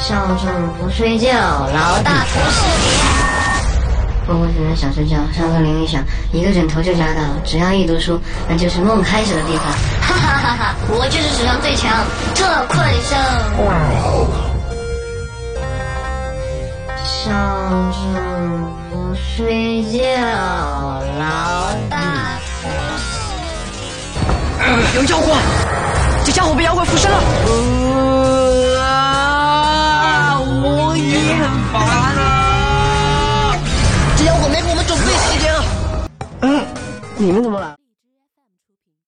上上不睡觉，老大出事波波现在想睡觉，上课铃一响，一个枕头就扎到，只要一读书，那就是梦开始的地方。哈哈哈哈！我就是史上最强，这困声。上上不睡觉，老大出事。有妖怪，这家伙被妖怪附身了。你们怎么来？